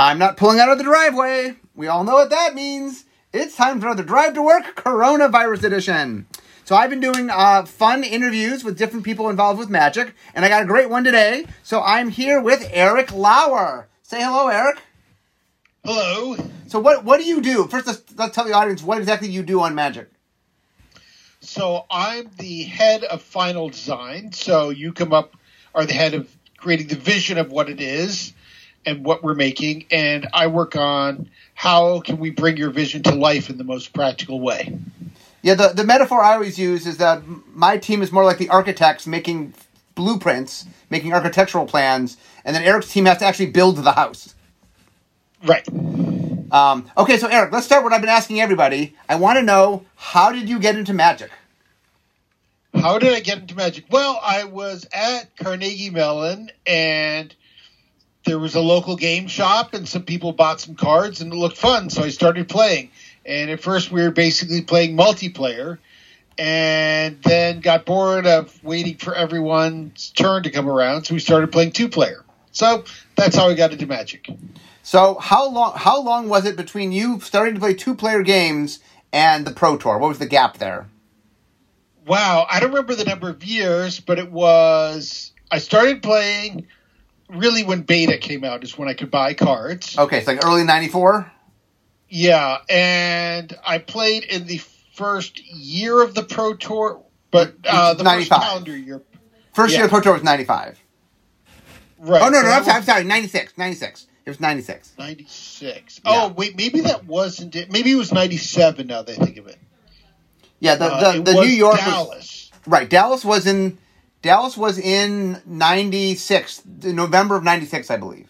I'm not pulling out of the driveway. We all know what that means. It's time for another Drive to Work Coronavirus Edition. So I've been doing uh, fun interviews with different people involved with magic, and I got a great one today. So I'm here with Erik Lauer. Say hello, Eric. Hello. So what what do you do? First, let's, let's tell the audience what exactly you do on magic. So I'm the head of final design. So you come up are the head of creating the vision of what it is and what we're making, and I work on how can we bring your vision to life in the most practical way. Yeah, the, the metaphor I always use is that my team is more like the architects making blueprints, making architectural plans, and then Erik's team has to actually build the house. Right. Um, okay, so Eric, let's start what I've been asking everybody. I want to know how did you get into magic? How did I get into magic? Well, I was at Carnegie Mellon and there was a local game shop and some people bought some cards and it looked fun, so I started playing. And at first we were basically playing multiplayer and then got bored of waiting for everyone's turn to come around, so we started playing two player. So that's how we got into magic. So how long how long was it between you starting to play two player games and the Pro Tour? What was the gap there? Wow, I don't remember the number of years, but it was I started playing really when beta came out is when I could buy cards. Okay, it's like early '94. Yeah, and I played in the first year of the Pro Tour, but uh, the 95. first calendar year. First Yeah. year of the Pro Tour was '95. Right. Oh no, no, I'm sorry, I'm sorry, '96, '96. It was '96. 96. Yeah. Oh, wait, maybe that wasn't it. Maybe it was 97 now that I think of it. Yeah, the Uh, the, it the New York was, right. Dallas was in Dallas was in '96, November of '96, I believe.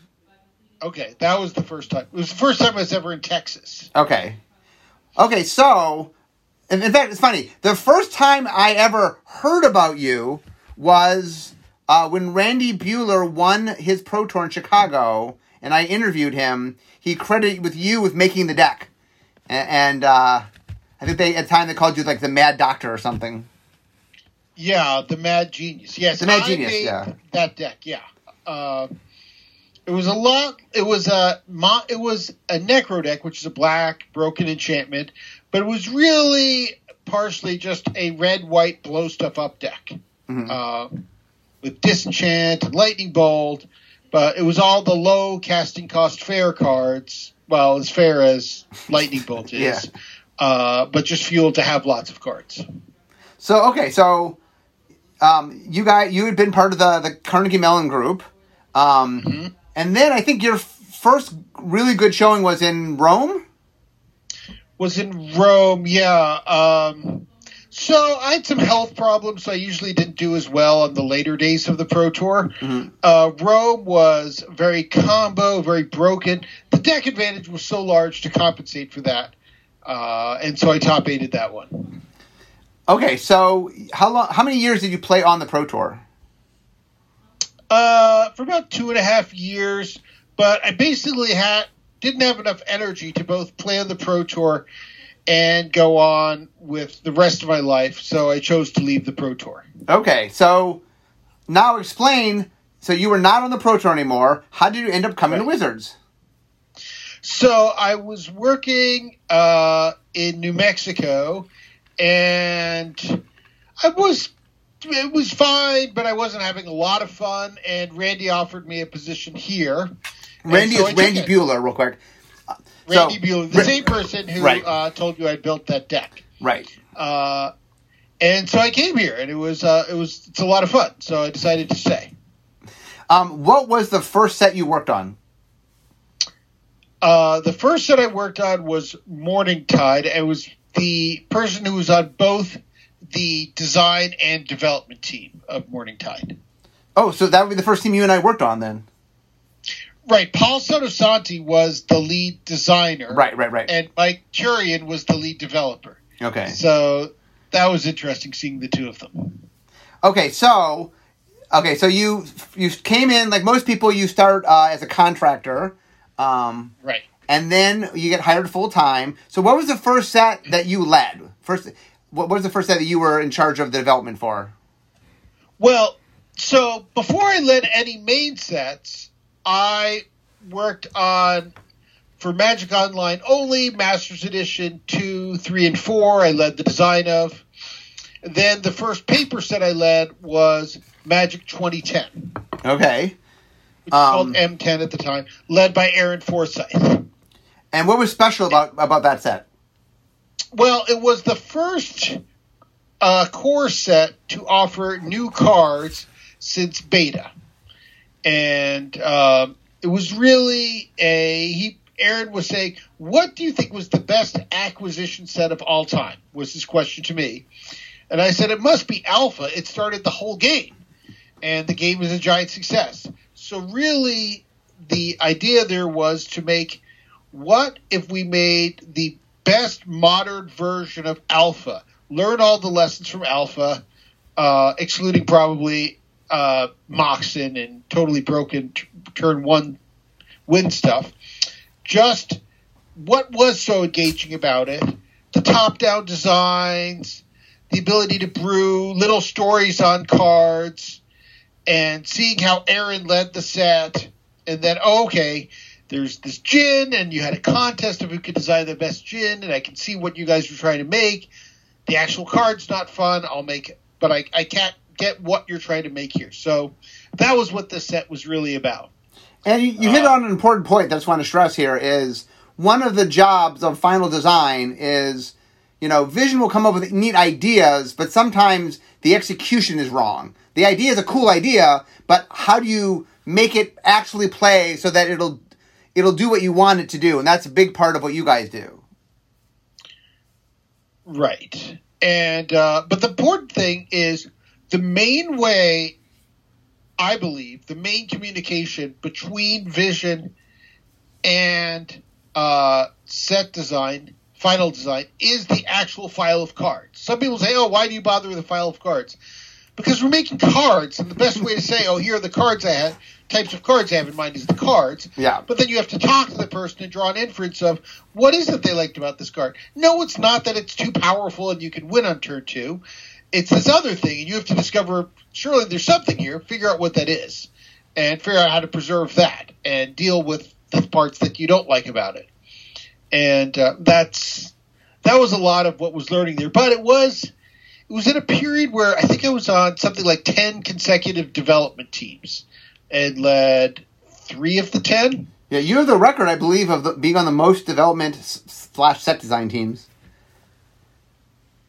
Okay, that was the first time. It was the first time I was ever in Texas. Okay. Okay, so in, fact, it's funny. The first time I ever heard about you was uh, when Randy Buehler won his Pro Tour in Chicago, and I interviewed him. He credited with you with making the deck, and uh, I think they at the time they called you like the Mad Doctor or something. Yeah, the Mad Genius. Yes, The Mad I Genius, yeah. that deck. Yeah, uh, it was a lot. It was a mo- it was a Necro deck, which is a black broken enchantment, but it was really partially just a red white blow stuff up deck Mhm. uh, with disenchant and lightning bolt. But it was all the low casting cost fair cards. Well, as fair as lightning bolt is. Yeah. Uh, but just fueled to have lots of cards. So okay, so um, you guys you had been part of the the Carnegie Mellon group, um, Mm-hmm. and then I think your first really good showing was in Rome. was in Rome, yeah. Um, so I had some health problems, so I usually didn't do as well on the later days of the Pro Tour. Mhm. Uh, Rome was very combo, very broken. The deck advantage was so large to compensate for that. Uh, and so I top aided that one. Okay, so how long? How many years did you play on the Pro Tour? Uh, for about two and a half years, but I basically had didn't have enough energy to both play on the Pro Tour and go on with the rest of my life, so I chose to leave the Pro Tour. Okay, so now explain. So you were not on the Pro Tour anymore. How did you end up coming to Wizards? So I was working uh, in New Mexico, and I was it was fine, but I wasn't having a lot of fun. And Randy offered me a position here. Randy so is Randy it. Buehler, real quick. Randy So- Buehler, the Ra- same person who Right. uh, told you I built that deck. Right. Uh, and so I came here, and it was uh, it was it's a lot of fun. So I decided to stay. Um, what was the first set you worked on? Uh, the first set I worked on was Morningtide. It was the person who was on both the design and development team of Morningtide. Oh, so that would be the first team you and I worked on then. Right, Paul Sottosanti was the lead designer, Right, right, right. and Mike Turian was the lead developer. Okay. So that was interesting seeing the two of them. Okay, so okay, so you you came in like most people. You start uh, as a contractor, um, Right. And then you get hired full time. So, what was the first set that you led? First, what was the first set that you were in charge of the development for? Well, so before I led any main sets, I worked on for Magic Online only, Masters Edition 2, 3, and 4, I led the design of. Then the first paper set I led was Magic 2010. Okay. Which um, called M10 at the time, led by Aaron Forsythe. And what was special about about that set? Well, it was the first uh, core set to offer new cards since beta, and um, it was really a. He Aaron was saying, "What do you think was the best acquisition set of all time?" Was his question to me, and I said, "It must be Alpha. It started the whole game, and the game was a giant success." So really, the idea there was to make what if we made the best modern version of Alpha? Learn all the lessons from Alpha, uh, excluding probably uh, Moxen and totally broken t- turn one win stuff. Just what was so engaging about it? The top down designs, the ability to brew little stories on cards, and seeing how Aaron led the set, and then, oh, okay, there's this djinn, and you had a contest of who could design the best djinn, and I can see what you guys were trying to make. The actual card's not fun. I'll make it, but I, I can't get what you're trying to make here. So that was what the set was really about. And you, you hit uh, on an important point that I just want to stress here is one of the jobs of final design is, you know, Vision will come up with neat ideas, but sometimes the execution is wrong. The idea is a cool idea, but how do you make it actually play so that it'll it'll do what you want it to do, and that's a big part of what you guys do. Right, and uh, but the important thing is the main way. I believe the main communication between Vision and uh, set design, final design, is the actual file of cards. Some people say, "Oh, why do you bother with a file of cards?" Because we're making cards, and the best way to say, "Oh, here are the cards I had," types of cards I have in mind is the cards. Yeah. But then you have to talk to the person and draw an inference of what is it they liked about this card. No, it's not that it's too powerful and you can win on turn two. It's this other thing, and you have to discover surely there's something here. Figure out what that is, and figure out how to preserve that and deal with the parts that you don't like about it. And uh, that's that was a lot of what was learning there. But it was it was in a period where I think I was on something like ten consecutive development teams and led three of the ten. Yeah, you have the record, I believe, of the, being on the most development slash set design teams.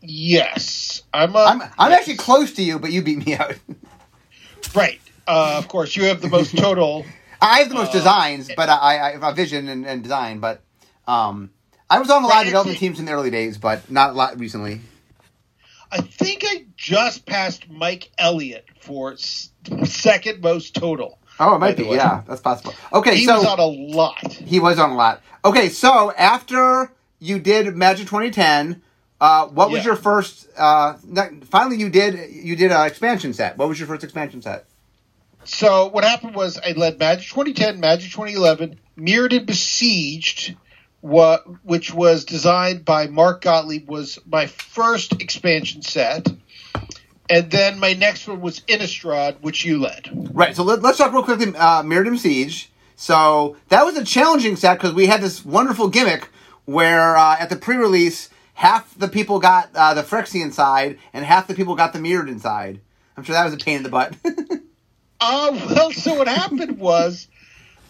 Yes, I'm. A, I'm, I'm yes. actually close to you, but you beat me out. right. Uh, of course, you have the most total. I have the most uh, designs, but I, I have a vision and, and design. But um, I was on a lot right, of development teams in the early days, but not a lot recently. I think I just passed Mike Elliott for second most total. Oh, it might be. Yeah, that's possible. Okay, he so was on a lot. He was on a lot. Okay, so after you did Magic 2010, uh, what was your first? Uh, finally, you did you did an expansion set. What was your first expansion set? So what happened was I led Magic 2010, Magic 2011, Mirrored and Besieged, what which was designed by Mark Gottlieb, was my first expansion set and then my next one was Innistrad, which you led. Right. So let, us talk real quickly. Uh, Mirrodin Siege. So that was a challenging set because we had this wonderful gimmick where uh, at the pre-release, half the people got uh, the Phyrexian side and half the people got the Mirrodin side. I'm sure that was a pain in the butt. uh, well, so what happened was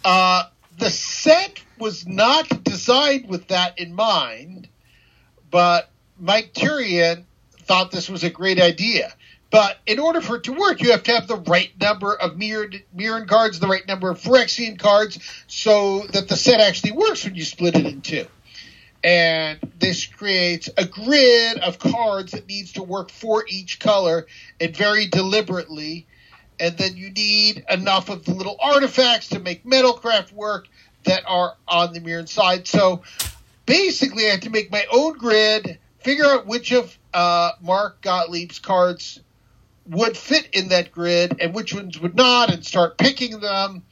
uh, the set was not designed with that in mind, but Mike Turian thought this was a great idea. But in order for it to work, you have to have the right number of mirrored Mirran cards, the right number of Phyrexian cards, so that the set actually works when you split it in two. And this creates a grid of cards that needs to work for each color and very deliberately. And then you need enough of the little artifacts to make Metalcraft work that are on the Mirran side. So basically, I had to make my own grid, figure out which of uh, Mark Gottlieb's cards would fit in that grid and which ones would not, and start picking them.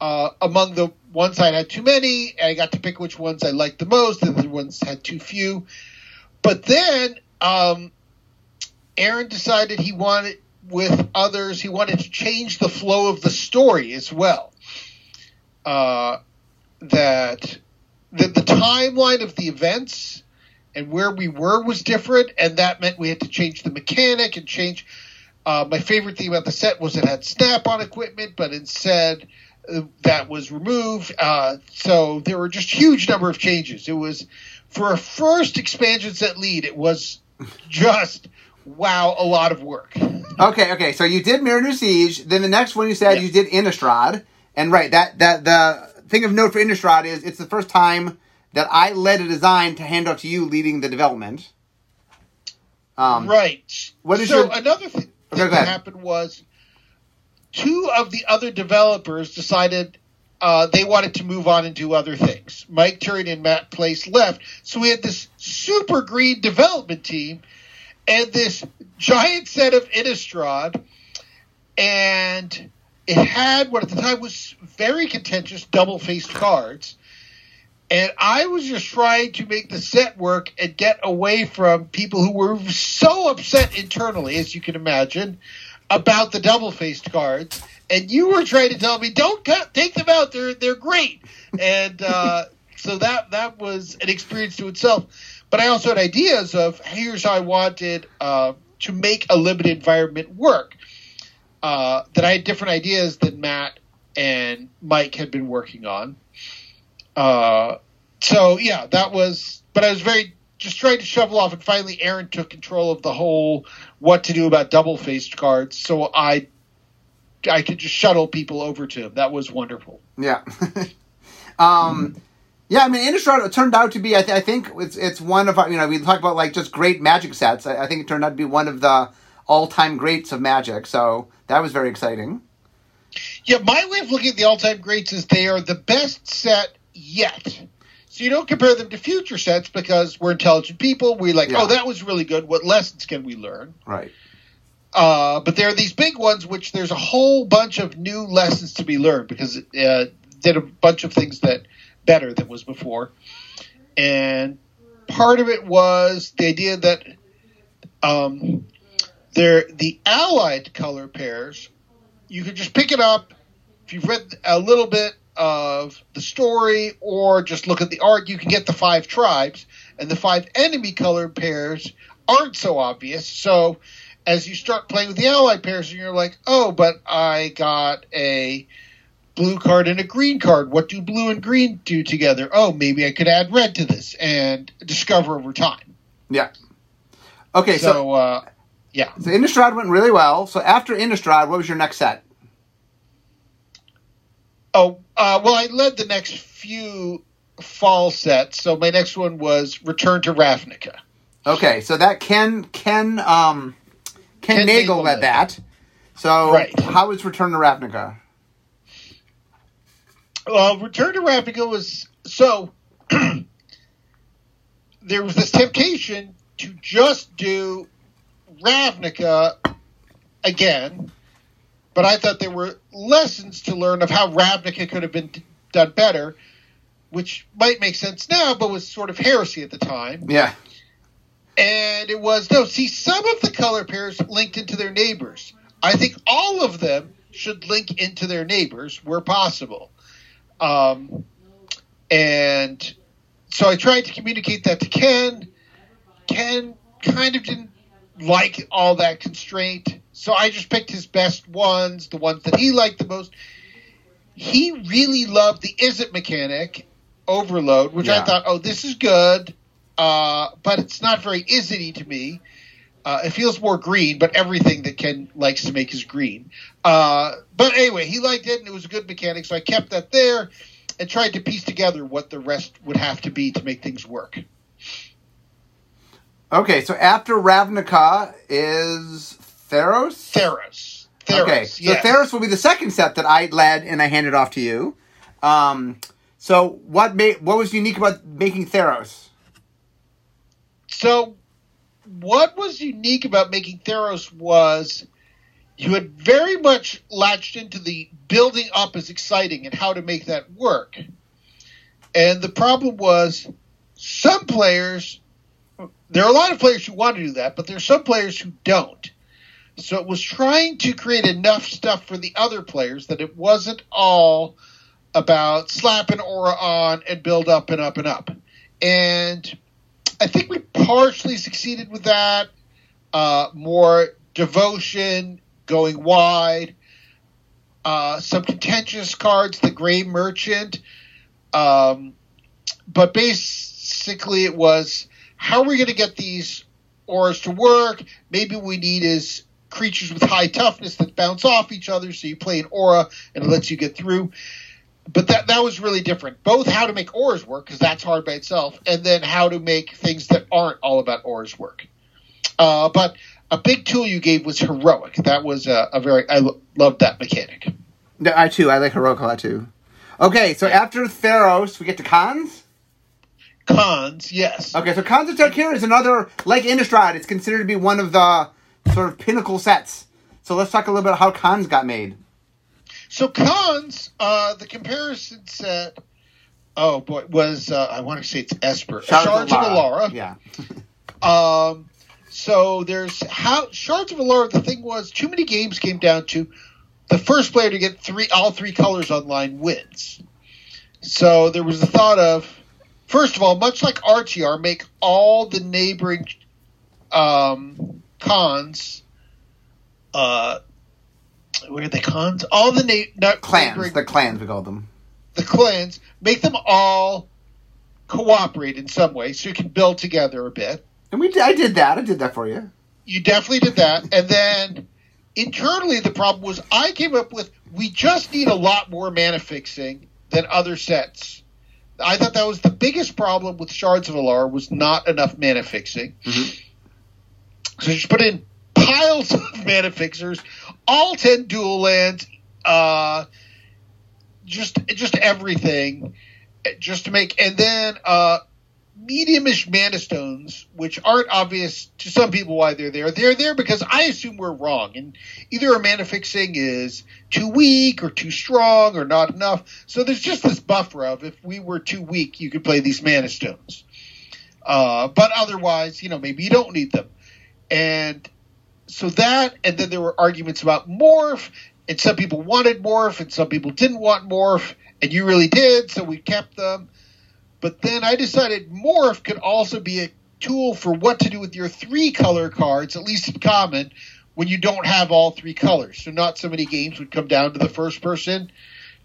Uh, among the ones I had too many, I got to pick which ones I liked the most, and the ones had too few. But then um, Aaron decided he wanted, with others, he wanted to change the flow of the story as well. Uh, that the, the timeline of the events and where we were was different, and that meant we had to change the mechanic and change. Uh, my favorite thing about the set was it had snap-on equipment, but instead uh, that was removed. Uh, so there were just huge number of changes. It was for a first expansion set lead. It was just wow, a lot of work. Okay, okay. So you did Mariner Siege. Then the next one you said Yeah. you did Innistrad, and right that that the thing of note for Innistrad is it's the first time that I led a design to hand off to you leading the development. Um, right. what is so your- another thing Okay, that happened was two of the other developers decided uh, they wanted to move on and do other things. Mike Turian and Matt Place left, so we had this super green development team and this giant set of Innistrad, and it had what at the time was very contentious double-faced cards. And I was just trying to make the set work and get away from people who were so upset internally, as you can imagine, about the double faced cards. And you were trying to tell me, don't cut, take them out. They're they're great. And uh, so that that was an experience to itself. But I also had ideas of here's how I wanted uh, to make a limited environment work. Uh, that I had different ideas than Matt and Mike had been working on. Uh, so yeah, that was. But I was very just trying to shovel off, and finally Aaron took control of the whole what to do about double faced cards. So I, I could just shuttle people over to him. That was wonderful. Yeah. um, yeah, I mean, Innistrad turned out to be, I, th- I think it's it's one of our, you know, we talk about like just great magic sets. I, I think it turned out to be one of the all time greats of magic. So that was very exciting. Yeah, my way of looking at the all-time greats is they are the best set yet. So you don't compare them to future sets because we're intelligent people. We like, Yeah. oh, that was really good. What lessons can we learn? Right. Uh, but there are these big ones, which there's a whole bunch of new lessons to be learned because it uh, did a bunch of things that better than was before. And part of it was the idea that um, there the allied color pairs, you can just pick it up if you've read a little bit of the story or just look at the art. You can get the five tribes, and the five enemy colored pairs aren't so obvious. So as you start playing with the allied pairs, and you're like, oh, but I got a blue card and a green card. What do blue and green do together? Oh, maybe I could add red to this and discover over time. Yeah. Okay, so So, uh, yeah. so Innistrad went really well. So after Innistrad, what was your next set? Oh, uh, well, I led the next few fall sets. So my next one was Return to Ravnica. Okay, so that Ken Ken um Ken, Ken Nagle Nagle led led that. So Right. how was Return to Ravnica? Well, Return to Ravnica was so there was this temptation to just do Ravnica again, but I thought there were lessons to learn of how Ravnica could have been d- done better, which might make sense now, but was sort of heresy at the time. Yeah. And it was no, see, some of the color pairs linked into their neighbors. I think all of them should link into their neighbors where possible. Um, and so I tried to communicate that to Ken. Ken kind of didn't like all that constraint. So I just picked his best ones, the ones that he liked the most. He really loved the Izzet mechanic overload, which Yeah. I thought, oh, this is good. Uh, but it's not very Izzet to me. Uh, it feels more green, but everything that Ken likes to make is green. Uh, but anyway, he liked it, and it was a good mechanic, so I kept that there and tried to piece together what the rest would have to be to make things work. Okay, so after Ravnica is Theros? Theros. Theros. okay, so yes. Theros will be the second set that I led and I handed off to you. Um, so what made what was unique about making Theros? So, what was unique about making Theros was you had very much latched into the building up is exciting and how to make that work. And the problem was some players, there are a lot of players who want to do that, but there are some players who don't. So it was trying to create enough stuff for the other players that it wasn't all about slapping aura on and build up and up and up. And I think we partially succeeded with that. Uh, more devotion, going wide, uh, some contentious cards, the Gray Merchant. Um, but basically, it was how are we going to get these auras to work? Maybe we need is creatures with high toughness that bounce off each other, so you play an aura and it lets you get through. But that that was really different. Both how to make auras work because that's hard by itself, and then how to make things that aren't all about auras work. Uh, but a big tool you gave was heroic. That was a, a very I lo- loved that mechanic. No, I too. I like heroic a lot too. Okay, so after Theros, we get to Khans. Khans, yes. Okay, so Khans of Tarkir is another like Innistrad. It's considered to be one of the sort of pinnacle sets. So let's talk a little bit about how Khans got made. So Khans, uh, the comparison set. Oh boy, was uh, I want to say it's Esper Shards of Alara. Yeah. Um, so there's how Shards of Alara. The thing was, too many games came down to the first player to get three, all three colors online wins. So there was the thought of, first of all, much like RTR, make all the neighboring um, cons. Uh, what are they cons? All the na- not Clans. The clans, we call them. the clans, make them all cooperate in some way, so you can build together a bit. And we, I did that. I did that for you. You definitely did that. And then internally, the problem was I came up with we just need a lot more mana fixing than other sets. I thought that was the biggest problem with Shards of Alar was not enough mana fixing. Mhm. So just put in piles of mana fixers, all ten dual lands, uh, just just everything, just to make, and then uh, mediumish mana stones, which aren't obvious to some people why they're there. They're there because I assume we're wrong, and either our mana fixing is too weak or too strong or not enough. So there's just this buffer of if we were too weak, you could play these mana stones. Uh, but otherwise, you know, maybe you don't need them. And so that, and then there were arguments about morph, and some people wanted morph, and some people didn't want morph, and you really did, so we kept them. But then I decided morph could also be a tool for what to do with your three color cards, at least in common, when you don't have all three colors. So not so many games would come down to the first person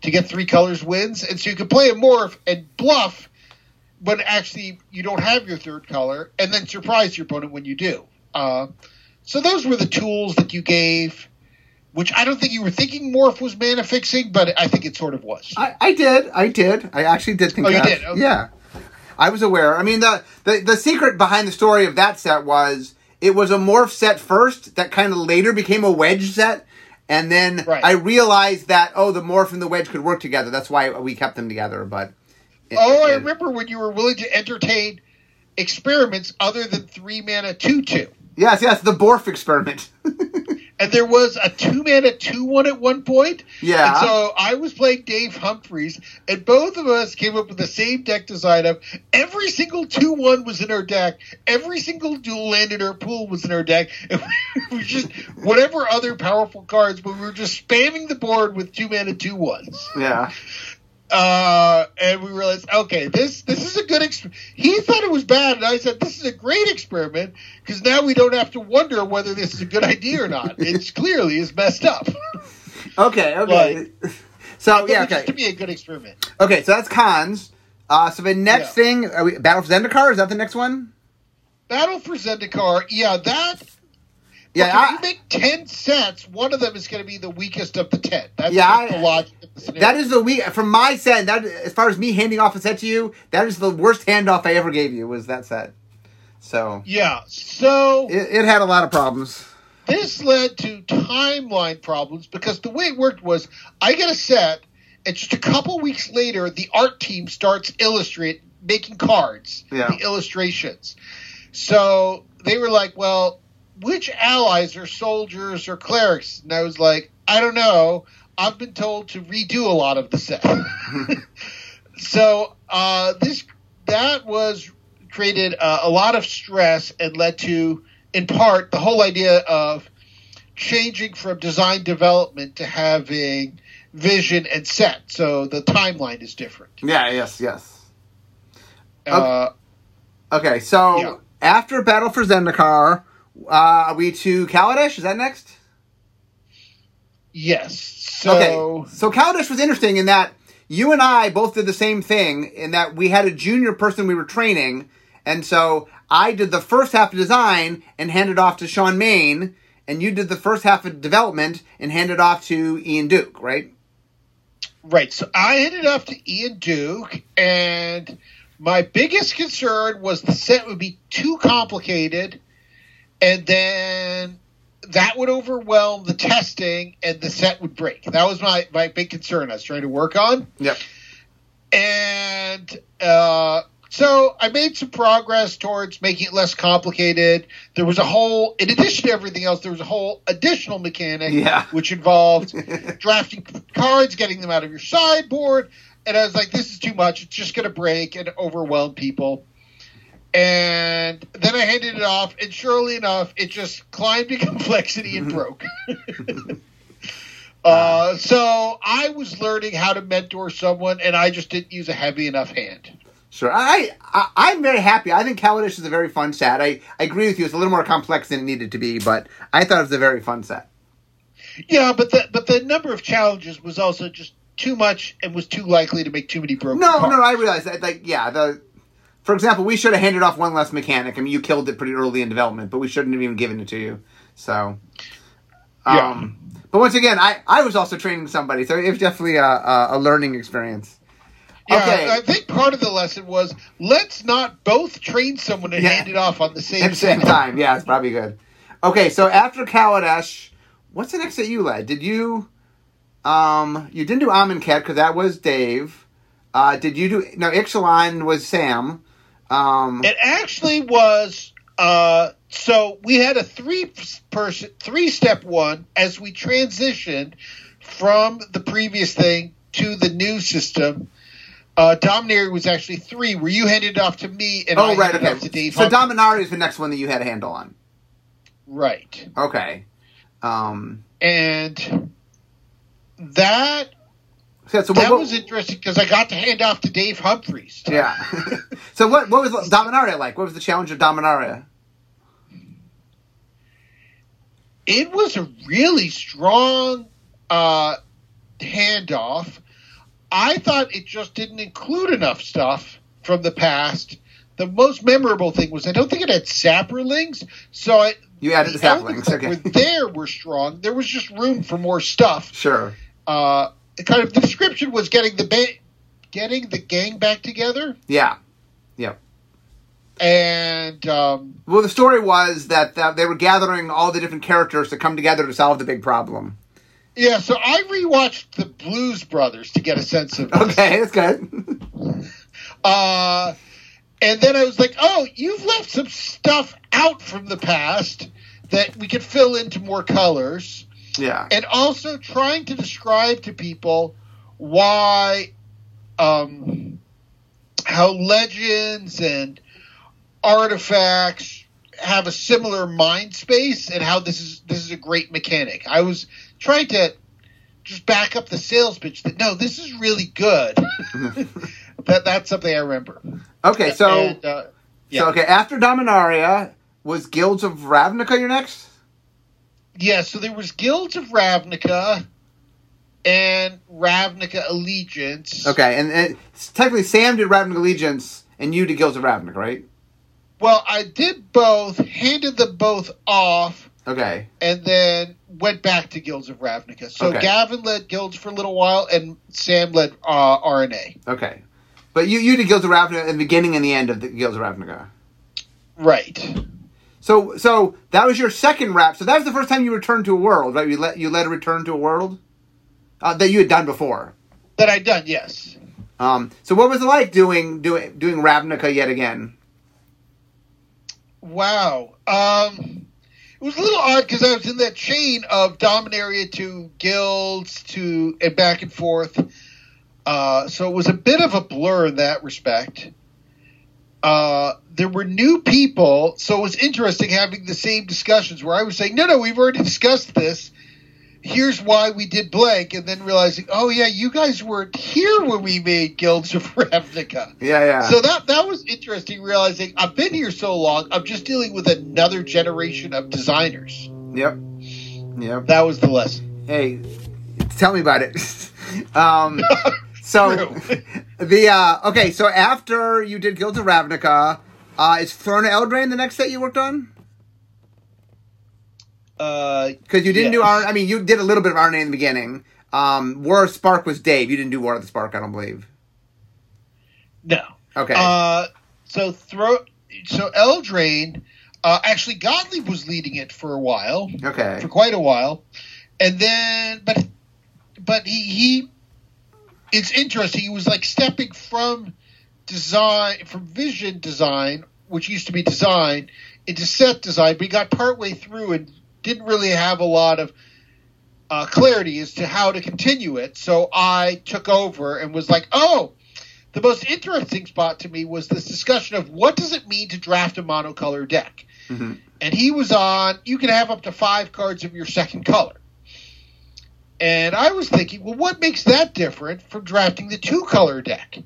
to get three colors wins, and so you could play a morph and bluff when actually you don't have your third color, and then surprise your opponent when you do. Uh, so those were the tools that you gave, which I don't think you were thinking morph was mana fixing, but I think it sort of was. I, I did. I did. I actually did think Oh, you did? Okay. Yeah. I was aware. I mean, the, the the secret behind the story of that set was it was a morph set first that kind of later became a wedge set, and then Right. I realized that oh, the morph and the wedge could work together. That's why we kept them together. But it- oh, I remember when you were willing to entertain experiments other than three mana two two. Yes, yes, the Borf experiment. And there was a two mana two one at one point. Yeah. And so I was playing Dave Humphreys, and both of us came up with the same deck design of every single two one was in our deck, every single dual land in our pool was in our deck. And we were just whatever other powerful cards, but we were just spamming the board with two mana two ones. yeah. Uh, and we realized, okay, this this is a good. experiment. he thought it was bad, and I said this is a great experiment because now we don't have to wonder whether this is a good idea or not. It's clearly is messed up. Okay. Okay. so yeah. Okay. to be a good experiment. Okay. So that's Khans. Uh, so the next Yeah. thing, are we, Battle for Zendikar, is that the next one? Battle for Zendikar, yeah, that. Yeah, if I- you make ten sets, one of them is going to be the weakest of the ten. That's Yeah, I- the logic of the scenario. That is the weak from my set. That as far as me handing off a set to you, that is the worst handoff I ever gave you. Was that set? So yeah. So it, it had a lot of problems. this led to timeline problems because the way it worked was I get a set, and just a couple weeks later, the art team starts illustrate making cards, Yeah. the illustrations. So they were like, "Well, which allies are soldiers or clerics?" And I was like, "I don't know. I've been told to redo a lot of the set." so uh, this that was created uh, a lot of stress and led to, in part, the whole idea of changing from design development to having vision and set, so the timeline is different. Yeah. Yes. Yes. Uh, Okay. So Yeah. after Battle for Zendikar, uh, are we to Kaladesh? Is that next? Yes. So okay. So Kaladesh was interesting in that you and I both did the same thing in that we had a junior person we were training, and so I did the first half of design and handed off to Shawn Main, and you did the first half of development and handed off to Ian Duke, right? Right. So I handed off to Ian Duke, and my biggest concern was the set would be too complicated, and then that would overwhelm the testing, and the set would break. That was my, my big concern I was trying to work on. Yep. And uh, so I made some progress towards making it less complicated. There was a whole, in addition to everything else, there was a whole additional mechanic, Yeah. which involved drafting cards, getting them out of your sideboard. And I was like, this is too much. It's just going to break and overwhelm people. And then I handed it off, and surely enough, it just climbed in complexity and broke. uh, so I was learning how to mentor someone, and I just didn't use a heavy enough hand. Sure. I, I I'm very happy. I think Kaladesh is a very fun set. I, I agree with you. It's a little more complex than it needed to be, but I thought it was a very fun set. Yeah, but the but the number of challenges was also just too much and was too likely to make too many broken. No, no, I realize that. Like, yeah, the for example, we should have handed off one less mechanic. I mean, you killed it pretty early in development, but we shouldn't have even given it to you. So, Yeah. um, but once again, I I was also training somebody, so it was definitely a a, a learning experience. Yeah, okay, I think part of the lesson was let's not both train someone and Yeah. hand it off on the same at the same time, yeah, it's probably good. Okay, so after Kaladesh, what's the next that you led? Did you, um, you didn't do Amonkhet because that was Dave. Uh, did you do no? Ixalan was Sam. Um, It actually was. Uh, so we had a three person, three step one as we transitioned from the previous thing to the new system. Uh, was actually three, where you handed it off to me and I oh right, handed okay. off to Dave. So. Dominaria is the next one that you had a handle on. right, Okay. Um, and that so, so that what, was interesting because I got to hand off to Dave Humphreys. yeah. so what what was Dominaria like? What was the challenge of Dominaria? it was a really strong uh, handoff. I thought it just didn't include enough stuff from the past. The most memorable thing was I don't think it had saprolings, so I, You added the elements saplings. Okay. were there were strong. There was just room for more stuff. Sure. Uh, kind of the description was getting the ba- getting the gang back together, Yeah. yeah. and um, Well, the story was that they were gathering all the different characters to come together to solve the big problem. yeah. So I rewatched the Blues Brothers to get a sense of this. Okay, that's good. Uh, and then I was like, oh, you've left some stuff out from the past that we could fill into more colors. Yeah. And also trying to describe to people why, um, how legends and artifacts have a similar mind space and how this is this is a great mechanic. I was trying to just back up the sales pitch that no, this is really good. that that's something I remember. Okay, so And, uh, yeah. so okay, after Dominaria was Guilds of Ravnica your next? Yeah, so there was Guilds of Ravnica and Ravnica Allegiance. Okay, and, and technically Sam did Ravnica Allegiance and you did Guilds of Ravnica, right? Well, I did both, handed them both off, Okay. and then went back to Guilds of Ravnica. So Okay. Gavin led Guilds for a little while, and Sam led uh, RNA. Okay. But you, you did Guilds of Ravnica in the beginning and the end of the Guilds of Ravnica. Right. So so that was your second rap. So that was the first time you returned to a world, right? You let you led a return to a world uh, that you had done before. That I'd done, yes. Um, so what was it like doing doing doing Ravnica yet again? Wow. Um, it was a little odd because I was in that chain of Dominaria to guilds to and back and forth. Uh, so it was a bit of a blur in that respect. Uh, there were new people, so it was interesting having the same discussions where I was saying, "No, no, we've already discussed this," here's why we did blank, and then realizing, oh yeah, you guys weren't here when we made Guilds of Ravnica. Yeah, yeah. So that that was interesting. Realizing I've been here so long, I'm just dealing with another generation of designers. yep. Yep. That was the lesson. Hey, tell me about it. um, so the uh, okay, so after you did Guilds of Ravnica, uh, is Throne of Eldraine the next set you worked on? Uh, Because you didn't do Yes. R. I mean, you did a little bit of RNA in the beginning. Um, War of Spark was Dave. You didn't do War of the Spark, I don't believe. no. Okay. Uh, so throw so Eldraine. Uh, actually, Gottlieb was leading it for a while. okay. for quite a while, and then but but he he it's interesting. He was like stepping from design from vision design, which used to be design, into set design. But he got partway through and didn't really have a lot of uh, clarity as to how to continue it. So I took over and was like, oh. The most interesting spot to me was this discussion of what does it mean to draft a monocolor deck Mhm. and he was on you can have up to five cards of your second color and i was thinking well what makes that different from drafting the two color deck?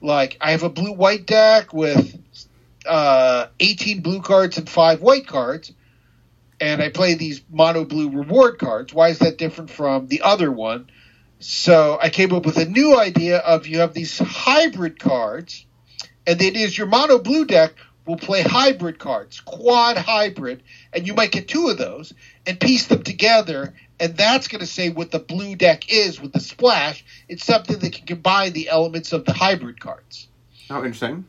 Like i have a blue white deck with uh, 18 blue cards and five white cards and i play these mono blue reward cards. Why is that different from the other one? So i came up with a new idea of you have these hybrid cards and it is your mono blue deck will play hybrid cards, quad hybrid, and you might get two of those and piece them together, and that's going to say what the blue deck is with the splash. It's something that can combine the elements of the hybrid cards. Oh, interesting.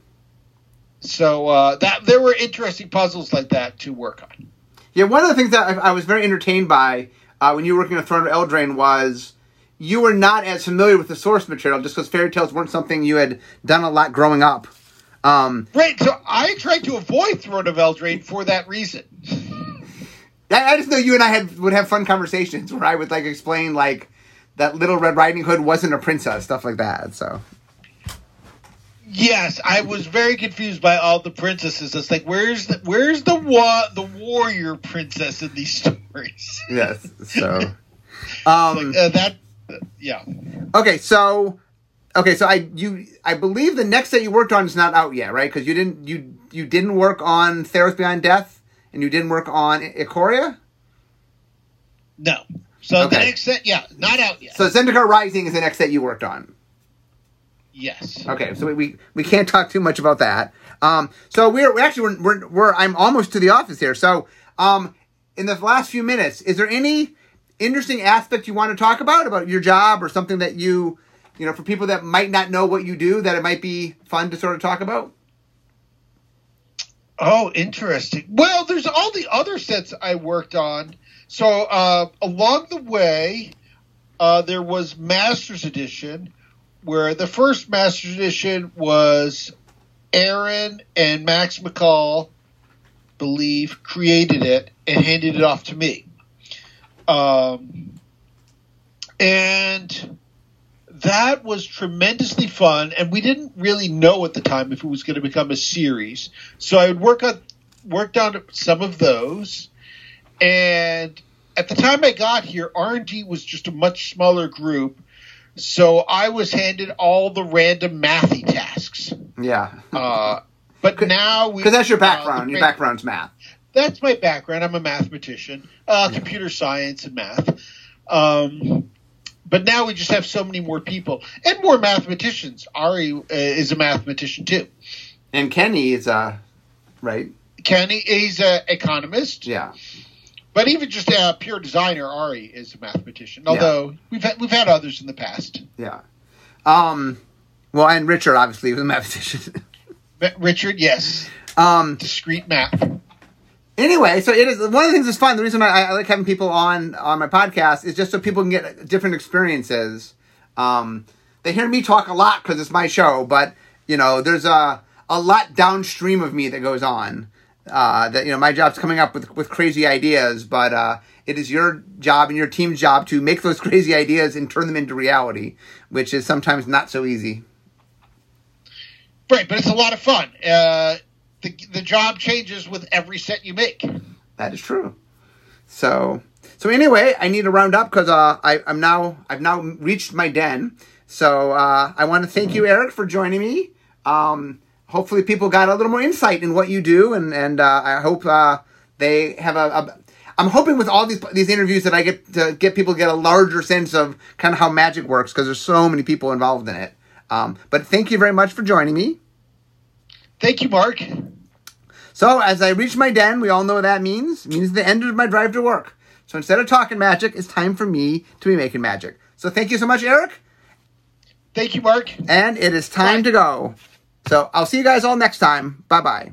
So uh, that there were interesting puzzles like that to work on. Yeah, one of the things that I, I was very entertained by uh, when you were working on Throne of Eldraine was you were not as familiar with the source material just because fairy tales weren't something you had done a lot growing up. Um, Right, so I tried to avoid Throne of Eldraine for that reason. I, I just know you and I had would have fun conversations where I would like explain like that Little Red Riding Hood wasn't a princess, stuff like that. So Yes, I was very confused by all the princesses. It's like, where's the where's the wa- the warrior princess in these stories? yes, so um, Like, uh, that, yeah. okay, so okay, so I you I believe the next that you worked on is not out yet, right? Because you didn't you you didn't work on Theros Beyond Death and you didn't work on Ikoria. No. So the Okay. next set, yeah, not out yet. So Zendikar Rising is the next set you worked on. yes. Okay, so we, we, we can't talk too much about that. Um, so we're we actually we're, we're, we're I'm almost to the office here. So um, in the last few minutes, is there any interesting aspect you want to talk about about your job or something that you you know for people that might not know what you do that it might be fun to sort of talk about? Oh, interesting. Well, there's all the other sets I worked on. So uh, along the way, uh, there was Masters Edition, where the first Masters Edition was Aaron and Max McCall, believe, created it and handed it off to me. Um, and that was tremendously fun, and we didn't really know at the time if it was going to become a series. So I would work on worked on some of those, and at the time I got here, R and D was just a much smaller group. So I was handed all the random mathy tasks. Yeah, Uh, but now because that's your uh, background. your great- background's math. that's my background. I'm a mathematician, uh, computer science and math. Um, but now we just have so many more people and more mathematicians. Ari uh, is a mathematician too. And Kenny is uh right. Kenny, he's an economist, Yeah, but even just a pure designer, Ari is a mathematician. Although we've had, we've had others in the past. yeah. Um, well, and Richard obviously was a mathematician. Richard, yes, um, discrete math. Anyway, so it is one of the things that's fun. The reason I, I like having people on on my podcast is just so people can get different experiences. Um, they hear me talk a lot because it's my show, but you know, there's a a lot downstream of me that goes on. Uh, that you know, my job's coming up with with crazy ideas, but uh, it is your job and your team's job to make those crazy ideas and turn them into reality, which is sometimes not so easy. Right, but it's a lot of fun. Uh, the the job changes with every set you make. That is true. So, So anyway, I need to round up because uh, I, I'm now I've now reached my den. So uh, I want to thank you, Erik, for joining me. Um, hopefully, people got a little more insight in what you do, and and uh, I hope uh, they have a, a. I'm hoping with all these these interviews that I get to get people to get a larger sense of kind of how magic works because there's so many people involved in it. Um, but thank you very much for joining me. Thank you, Mark. So as I reach my den, we all know what that means. It means the end of my drive to work. So instead of talking magic, it's time for me to be making magic. So thank you so much, Erik. Thank you, Mark. And it is time Bye. to go. So I'll see you guys all next time. Bye bye.